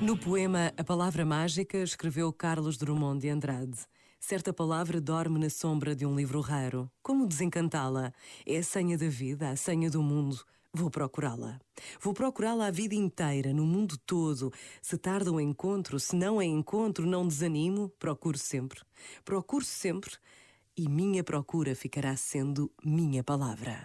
No poema A Palavra Mágica, escreveu Carlos Drummond de Andrade. Certa palavra dorme na sombra de um livro raro. Como desencantá-la? É a senha da vida, a senha do mundo. Vou procurá-la. Vou procurá-la a vida inteira, no mundo todo. Se tarda o encontro, se não é encontro, não desanimo, procuro sempre. Procuro sempre e minha procura ficará sendo minha palavra.